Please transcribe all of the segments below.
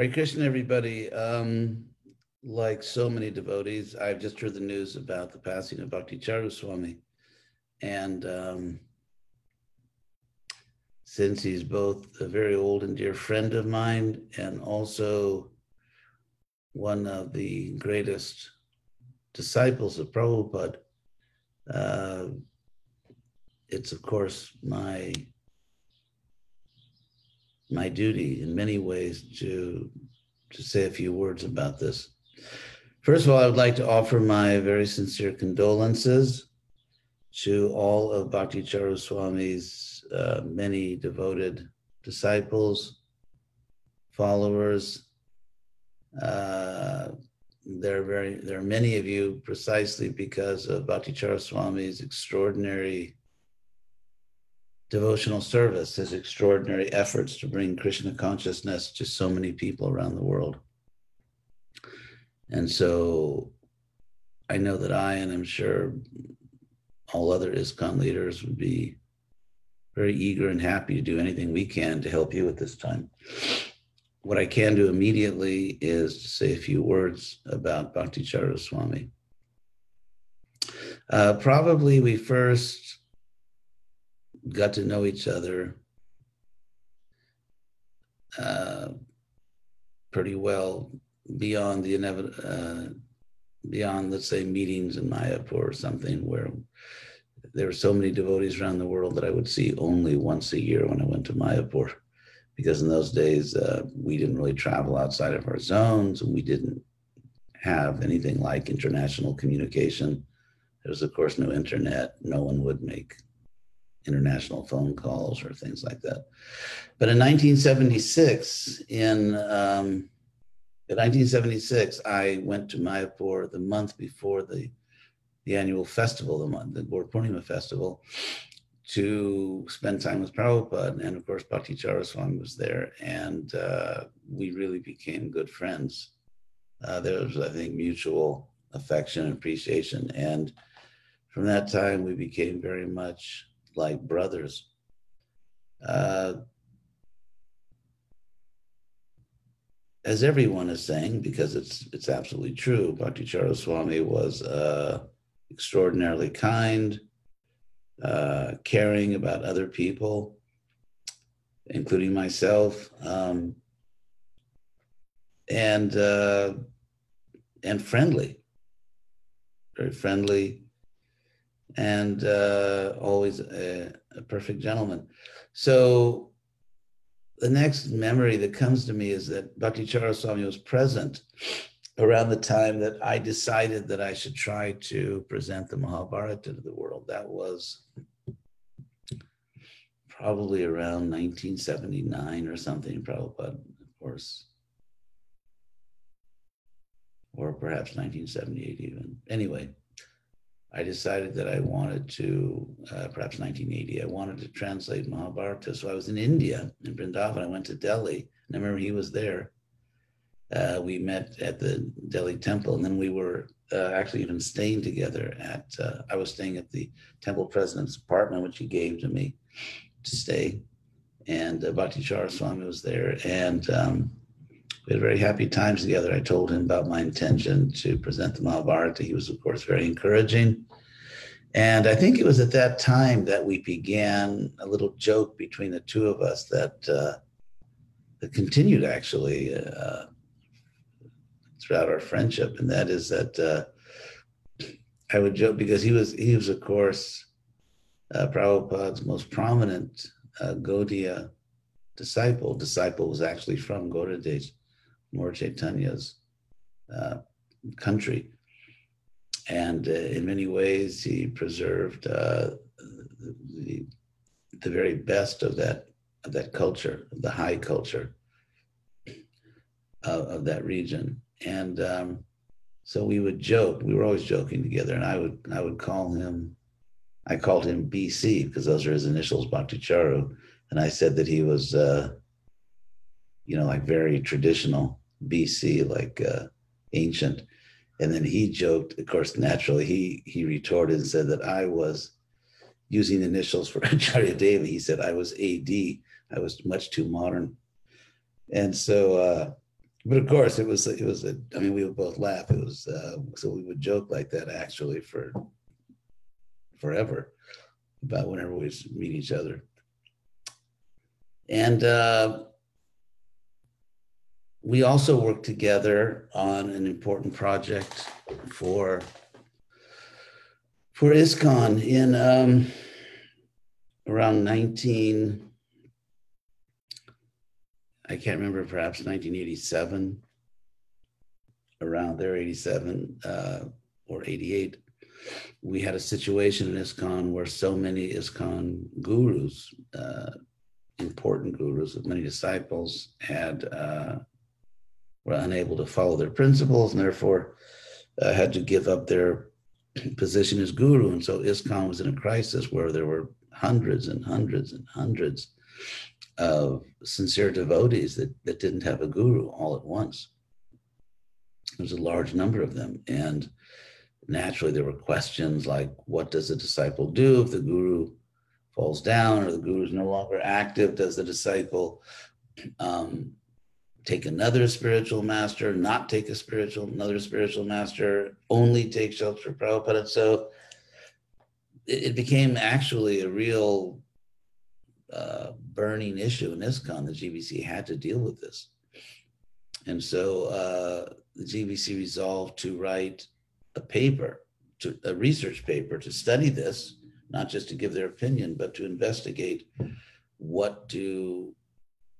Hare Krishna, everybody. Um, like so many devotees, I've just heard the news about the passing of Bhakti Charu Swami. And um, since he's both a very old and dear friend of mine and also one of the greatest disciples of Prabhupada, uh, it's of course my my duty in many ways to to say a few words about this. First of all, I would like to offer my very sincere condolences to all of Bhakti Charu Swami's uh, many devoted disciples, followers. Uh, there are very there are many of you precisely because of Bhakti Charu Swami's extraordinary devotional service, his extraordinary efforts to bring Krishna consciousness to so many people around the world. And so I know that I, and I'm sure all other ISKCON leaders would be very eager and happy to do anything we can to help you at this time. What I can do immediately is to say a few words about Bhakti Swami. Uh, probably we first got to know each other uh, pretty well beyond the inevitable, uh, beyond let's say meetings in Mayapur or something where there were so many devotees around the world that I would see only once a year when I went to Mayapur, because in those days uh, we didn't really travel outside of our zones and we didn't have anything like international communication. There was, of course, no internet. No one would make international phone calls or things like that. But in 1976, in um, in 1976, I went to Mayapur the month before the the annual festival, the month, the Gaur Purnima festival, to spend time with Prabhupada. And of course, Bhakti Charu Swami was there, and uh, we really became good friends. Uh, there was, I think, mutual affection and appreciation. And from that time, we became very much like brothers. Uh, as everyone is saying, because it's it's absolutely true, Bhakti Charu Swami was uh, extraordinarily kind, uh, caring about other people, including myself, um, and uh, and friendly, very friendly, and uh, always a, a, perfect gentleman. So the next memory that comes to me is that Bhakti Swami was present around the time that I decided that I should try to present the Mahabharata to the world. That was probably around 1979 or something, Prabhupada, of course. Or perhaps 1978 even. Anyway, I decided that I wanted to, uh, perhaps 1980, I wanted to translate Mahabharata. So I was in India, in Vrindavan. I went to Delhi, and I remember he was there. Uh, we met at the Delhi temple, and then we were uh, actually even staying together at, uh, I was staying at the temple president's apartment, which he gave to me to stay. And uh, Swami was there. And um, we had very happy times together. I told him about my intention to present the Mahabharata. He was, of course, very encouraging. And I think it was at that time that we began a little joke between the two of us that uh, that continued actually uh, throughout our friendship, and that is that uh, I would joke because he was he was of course uh, Prabhupada's most prominent uh, Gaudiya disciple. Disciple was actually from Gaudiya Lord Chaitanya's uh, country. And uh, in many ways, he preserved uh, the, the very best of that, of that culture, the high culture of, of that region. And um, so we would joke, we were always joking together, and I would, I would call him, I called him BC because those are his initials, Bhakti Charu. And I said that he was, uh, you know, like very traditional BC, like uh, ancient. And then he joked, of course, naturally, he he retorted and said that I was using initials for Acharya Deva. He said I was AD. I was much too modern. And so uh, but of course, it was it was a. I mean, we would both laugh. It was uh, so we would joke like that actually for forever about whenever we meet each other. And uh, we also worked together on an important project for for ISKCON in um, around 19 I can't remember perhaps 1987 around there 87 uh, or 88 we had a situation in ISKCON where so many ISKCON gurus uh, important gurus with many disciples had uh, were unable to follow their principles and therefore uh, had to give up their position as guru. And so ISKCON was in a crisis where there were hundreds and hundreds and hundreds of sincere devotees that, that didn't have a guru all at once. There was a large number of them. And naturally, there were questions like what does a disciple do if the guru falls down or the guru is no longer active? Does the disciple um, take another spiritual master, not take a spiritual, another spiritual master, only take shelter Prabhupada. So it, it, became actually a real uh, burning issue in ISKCON. The GBC had to deal with this. And so uh, the GBC resolved to write a paper, to, a research paper to study this, not just to give their opinion, but to investigate what do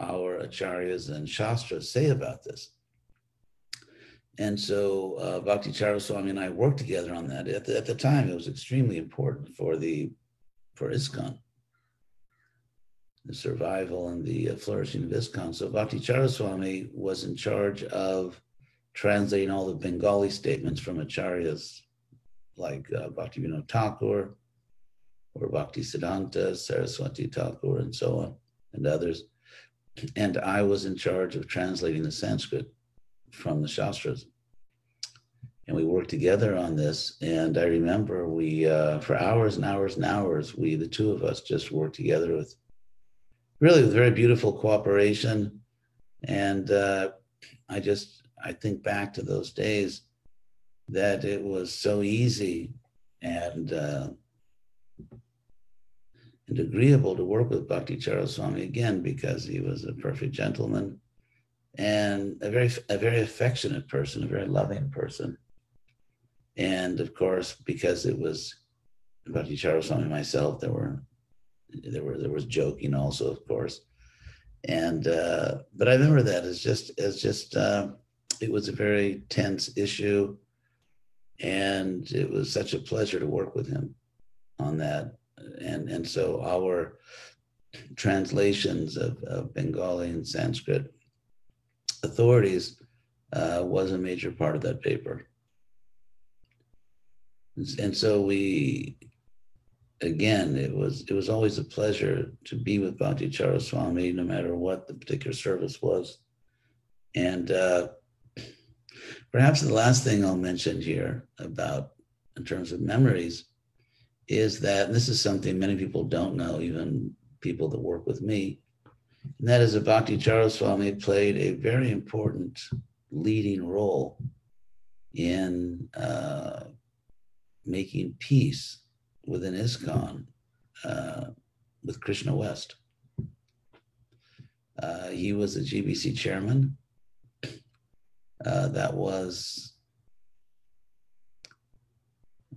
our acharyas and shastras say about this. And so uh, Bhakti Charu Swami and I worked together on that. At the, at the time, it was extremely important for the for ISKCON, the survival and the uh, flourishing of ISKCON. So Bhakti Charu Swami was in charge of translating all the Bengali statements from acharyas like uh, Bhakti Vinod Thakur or Bhakti Siddhanta, Saraswati Thakur, and so on, and others and I was in charge of translating the Sanskrit from the Shastras. And we worked together on this. And I remember we, uh, for hours and hours and hours, we, the two of us, just worked together with really with very beautiful cooperation. And uh, I just, I think back to those days that it was so easy and uh, and agreeable to work with Bhakti Charu Swami again because he was a perfect gentleman and a very a very affectionate person, a very loving person. And of course, because it was Bhakti Charu Swami and myself, there were there were there was joking also, of course. And uh, but I remember that as just as just uh, it was a very tense issue, and it was such a pleasure to work with him on that and and so our translations of, of Bengali and Sanskrit authorities uh, was a major part of that paper. And so we, again, it was it was always a pleasure to be with Bhakti Charu Swami, no matter what the particular service was. And uh, perhaps the last thing I'll mention here about in terms of memories is that this is something many people don't know, even people that work with me, and that is that Bhakti played a very important leading role in uh, making peace within ISKCON uh, with Krishna West. Uh, he was the GBC chairman. Uh, that was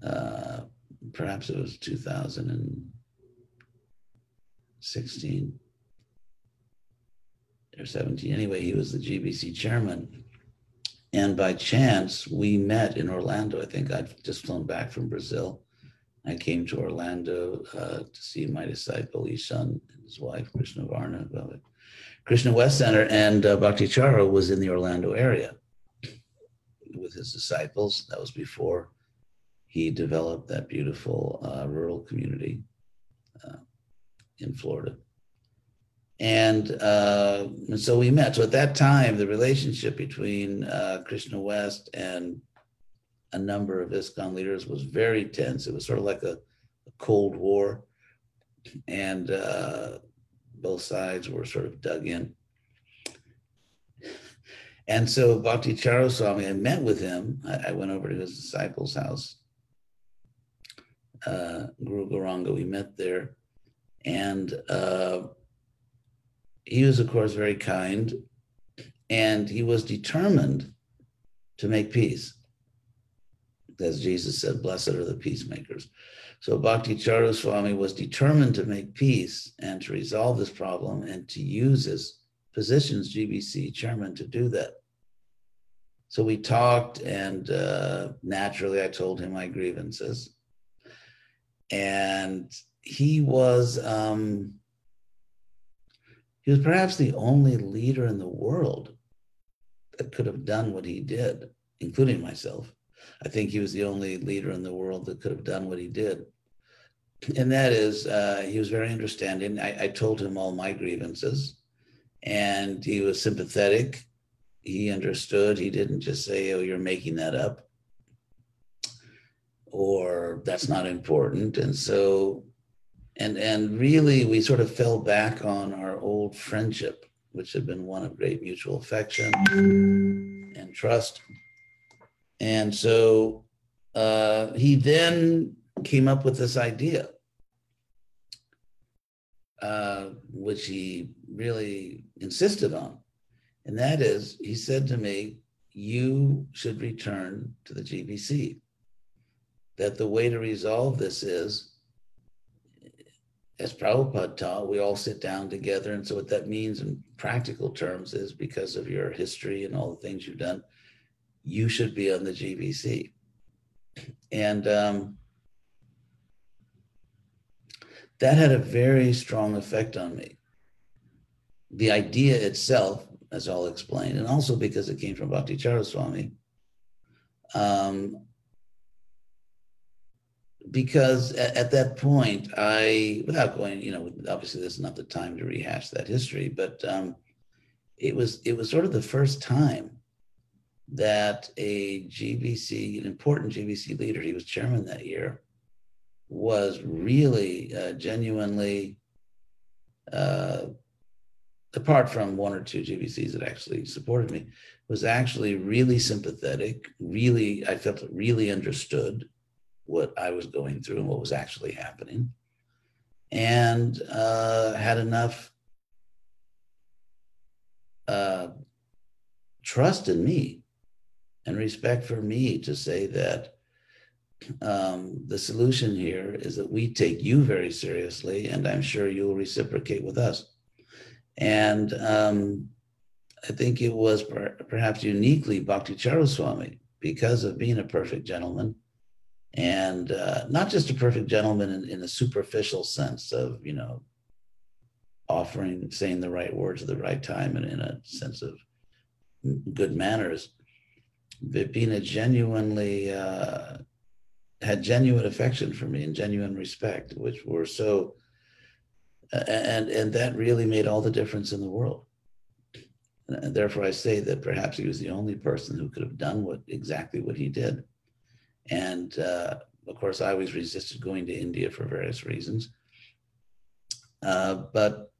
uh, perhaps it was 2016 or 17. Anyway, he was the GBC chairman. And by chance, we met in Orlando. I think I'd just flown back from Brazil. I came to Orlando uh, to see my disciple Ishan and his wife, Krishna Varna, Krishna West Center, and uh, Bhakti Charu was in the Orlando area with his disciples. That was before he developed that beautiful uh, rural community uh, in Florida. And, uh, and, so we met. So at that time, the relationship between uh, Krishna West and a number of ISKCON leaders was very tense. It was sort of like a, a Cold War, and uh, both sides were sort of dug in. And so Bhakti Charu Swami, I met with him. I, I, went over to his disciples' house, uh, Guru Gauranga. We met there. And uh, he was, of course, very kind. And he was determined to make peace. As Jesus said, blessed are the peacemakers. So Bhakti Charu Swami was determined to make peace and to resolve this problem and to use his positions GBC chairman to do that. So we talked, and uh, naturally, I told him my grievances. And he was um, he was perhaps the only leader in the world that could have done what he did, including myself. I think he was the only leader in the world that could have done what he did. And that is, uh, he was very understanding. I, I told him all my grievances, and he was sympathetic. He understood. He didn't just say, Oh, you're making that up, or that's not important. And so, and, and really, we sort of fell back on our old friendship, which had been one of great mutual affection and trust. And so uh, he then came up with this idea, uh, which he really insisted on. And that is, he said to me, you should return to the GBC. That the way to resolve this is, as Prabhupada taught, we all sit down together. And so, what that means in practical terms is because of your history and all the things you've done, you should be on the GBC. And um, that had a very strong effect on me. The idea itself, as I'll explain, and also because it came from Bhakti Charu Swami, um, because at, at, that point, I, without going, you know, obviously this is not the time to rehash that history, but um, it was it was sort of the first time that a GBC, an important GBC leader, he was chairman that year, was really uh, genuinely, uh, apart from one or two GBCs that actually supported me, was actually really sympathetic. Really, I felt really understood what I was going through and what was actually happening, and uh, had enough uh, trust in me and respect for me to say that um, the solution here is that we take you very seriously, and I'm sure you'll reciprocate with us. And um, I think it was per- perhaps uniquely Bhakti Charu Swami because of being a perfect gentleman and uh, not just a perfect gentleman in, in a superficial sense of, you know, offering, saying the right words at the right time and in a sense of good manners, but being a genuinely uh, had genuine affection for me and genuine respect, which were so, and and that really made all the difference in the world. And therefore, I say that perhaps he was the only person who could have done what exactly what he did. And uh, of course, I always resisted going to India for various reasons. Uh, but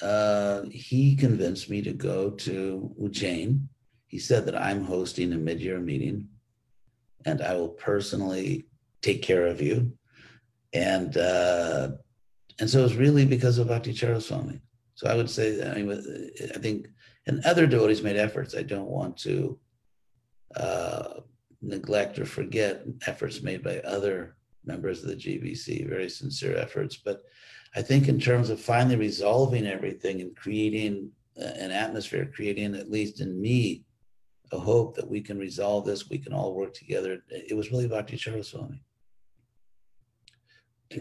uh, he convinced me to go to Ujjain. He said that I'm hosting a mid-year meeting, and I will personally take care of you. And uh, and so it's really because of Bhakti Charu Swami. So I would say, I mean, I think, and other devotees made efforts. I don't want to uh, neglect or forget efforts made by other members of the GBC, very sincere efforts. But I think in terms of finally resolving everything and creating uh, an atmosphere, creating at least in me a hope that we can resolve this, we can all work together. It was really Bhakti Charu Swami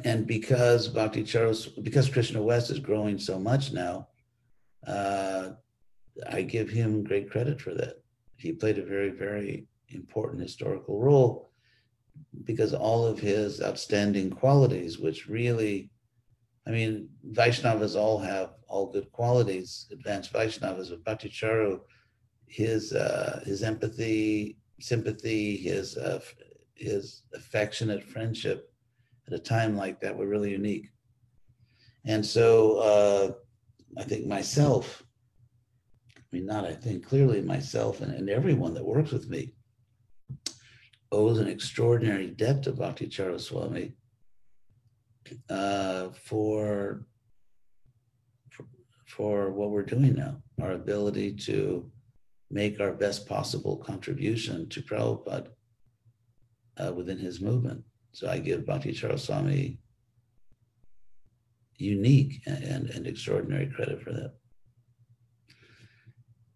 and because Bhakti Charos, because Krishna West is growing so much now, uh, I give him great credit for that. He played a very, very important historical role because all of his outstanding qualities, which really, I mean, Vaishnavas all have all good qualities, advanced Vaishnavas, but Bhakti Charu, his, uh, his empathy, sympathy, his, uh, his affectionate friendship, at a time like that were really unique. And so uh, I think myself, I mean, not I think, clearly myself and, and everyone that works with me owes an extraordinary debt to Bhakti Swami uh, for, for, what we're doing now, our ability to make our best possible contribution to Prabhupada uh, within his movement. So I give Bhakti Swami unique and, and extraordinary credit for that.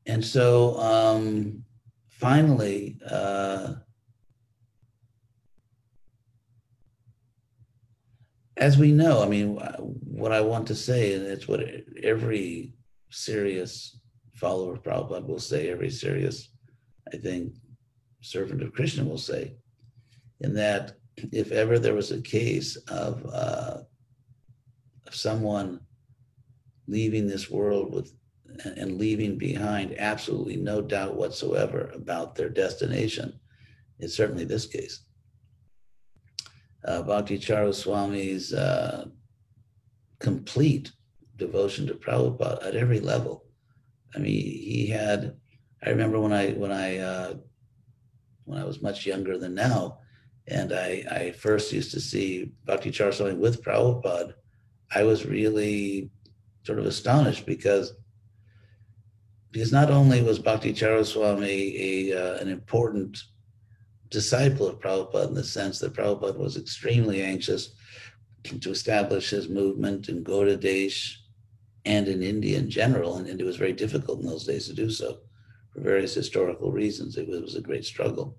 And so um, finally, uh, as we know, I mean, what I want to say, and it's what every serious follower of Prabhupada will say, every serious, I think, servant of Krishna will say, in that if ever there was a case of, uh, of someone leaving this world with and leaving behind absolutely no doubt whatsoever about their destination, it's certainly this case uh, Bhakti Swami's uh, complete devotion to Prabhupada at every level. I mean, he had. I remember when I when I uh, when I was much younger than now, and I, I first used to see Bhakti Swami with Prabhupada. I was really sort of astonished because because not only was Bhakti Swami a uh, an important disciple of Prabhupada in the sense that Prabhupada was extremely anxious to establish his movement in Gaudiya Desh and in India in general. And, it was very difficult in those days to do so for various historical reasons. It was, it was a great struggle.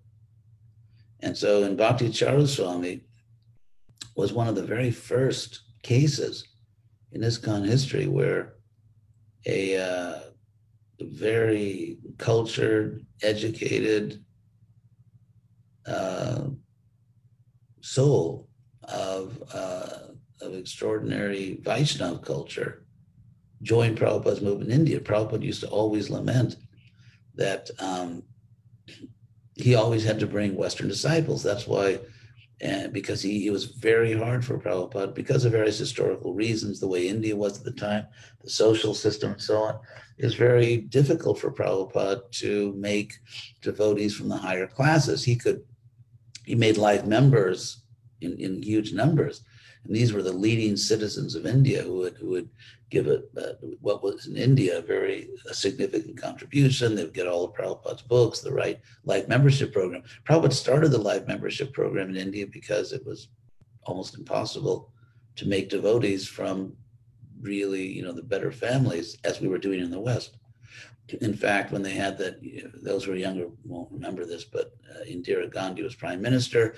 And so in Bhakti Charu Swami was one of the very first cases in ISKCON history where a uh, very cultured, educated, uh, soul of, uh, of extraordinary Vaishnav culture joined Prabhupada's movement in India. Prabhupada used to always lament that um, he always had to bring Western disciples. That's why, and because he, it was very hard for Prabhupada because of various historical reasons, the way India was at the time, the social system, and so on. It's very difficult for Prabhupada to make devotees from the higher classes. He could he made life members in, in huge numbers. And these were the leading citizens of India who would, who would give it uh, what was in India a very a significant contribution. They would get all of Prabhupada's books, the right life membership program. Prabhupada started the life membership program in India because it was almost impossible to make devotees from really, you know, the better families as we were doing in the West in fact, when they had that, those who are younger won't remember this, but uh, Indira Gandhi was prime minister.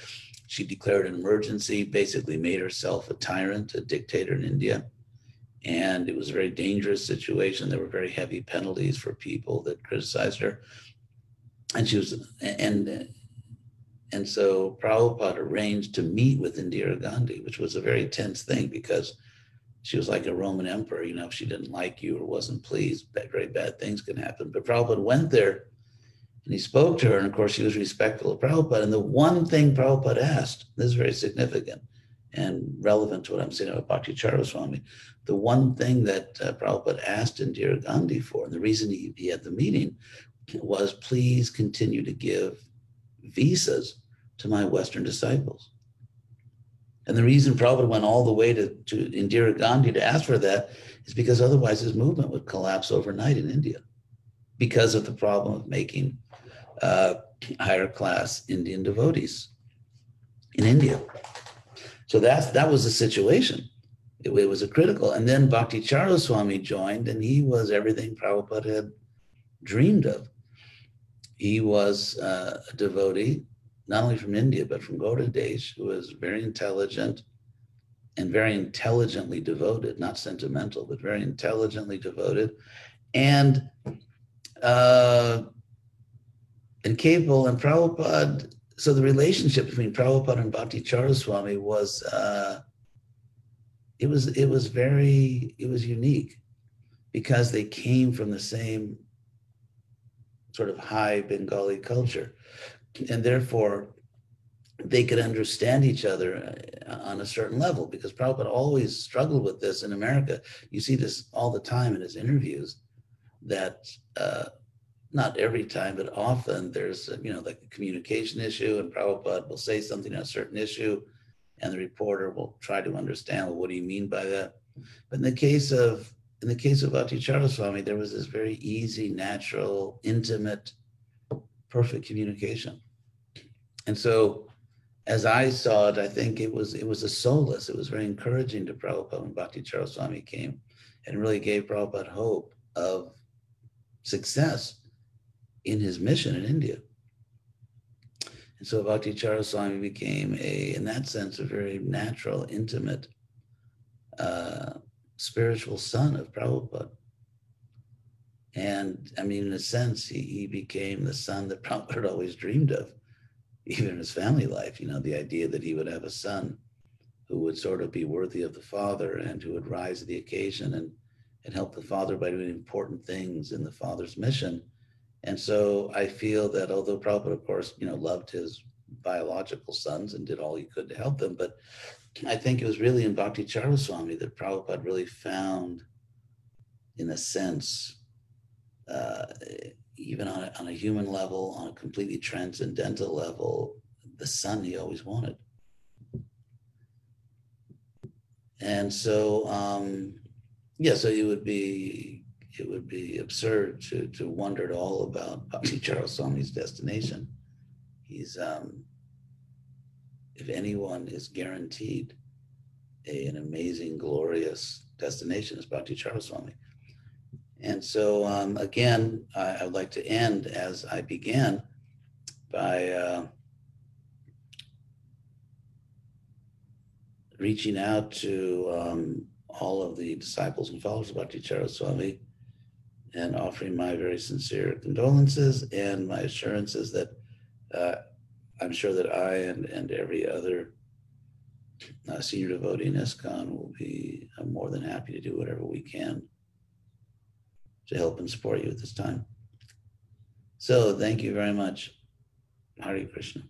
She declared an emergency, basically made herself a tyrant, a dictator in India. And it was a very dangerous situation. There were very heavy penalties for people that criticized her. And she was, and, and so Prabhupada arranged to meet with Indira Gandhi, which was a very tense thing because she was like a Roman emperor. You know, if she didn't like you or wasn't pleased, very bad things can happen. But Prabhupada went there and he spoke to her. And of course, she was respectful of Prabhupada. And the one thing Prabhupada asked, this is very significant and relevant to what I'm saying about Bhakti Swami. The one thing that uh, Prabhupada asked Indira Gandhi for, and the reason he, he had the meeting was please continue to give visas to my Western disciples. And the reason Prabhupada went all the way to, to Indira Gandhi to ask for that is because otherwise his movement would collapse overnight in India because of the problem of making uh, higher class Indian devotees in India. So that's, that was the situation. It, it was a critical. And then Bhakti Swami joined, and he was everything Prabhupada had dreamed of. He was uh, a devotee not only from India, but from Gaudiya Desh, who was very intelligent and very intelligently devoted, not sentimental, but very intelligently devoted, and uh, and capable. And Prabhupada, so the relationship between Prabhupada and Bhakti Swami was uh, it was it was very it was unique because they came from the same sort of high Bengali culture and therefore they could understand each other uh, on a certain level because Prabhupada always struggled with this in America. You see this all the time in his interviews that uh, not every time, but often there's, you know, like a communication issue and Prabhupada will say something on a certain issue and the reporter will try to understand, well, what do you mean by that? But in the case of, in the case of Bhakti Swami, there was this very easy, natural, intimate, perfect communication. And so as I saw it, I think it was it was a solace. It was very encouraging to Prabhupada when Bhakti Swami came and really gave Prabhupada hope of success in his mission in India. And so Bhakti Swami became a, in that sense, a very natural, intimate, uh, spiritual son of Prabhupada. And I mean, in a sense, he, he became the son that Prabhupada always dreamed of even in his family life, you know, the idea that he would have a son who would sort of be worthy of the father and who would rise to the occasion and, and help the father by doing important things in the father's mission. And so I feel that although Prabhupada, of course, you know, loved his biological sons and did all he could to help them, but I think it was really in Bhakti Swami that Prabhupada really found, in a sense, uh, even on a, on a human level, on a completely transcendental level, the son he always wanted. And so, um, yeah, so it would be it would be absurd to to wonder at all about Bhakti Charu Swami's destination. He's um, if anyone is guaranteed a, an amazing, glorious destination, is Bhakti Charu Swami. And so, um, again, I, would like to end as I began by uh, reaching out to um, all of the disciples and followers of Bhakti Swami and offering my very sincere condolences and my assurances that uh, I'm sure that I and, and every other uh, senior devotee in ISKCON will be uh, more than happy to do whatever we can to help and support you at this time. So thank you very much. Hare Krishna.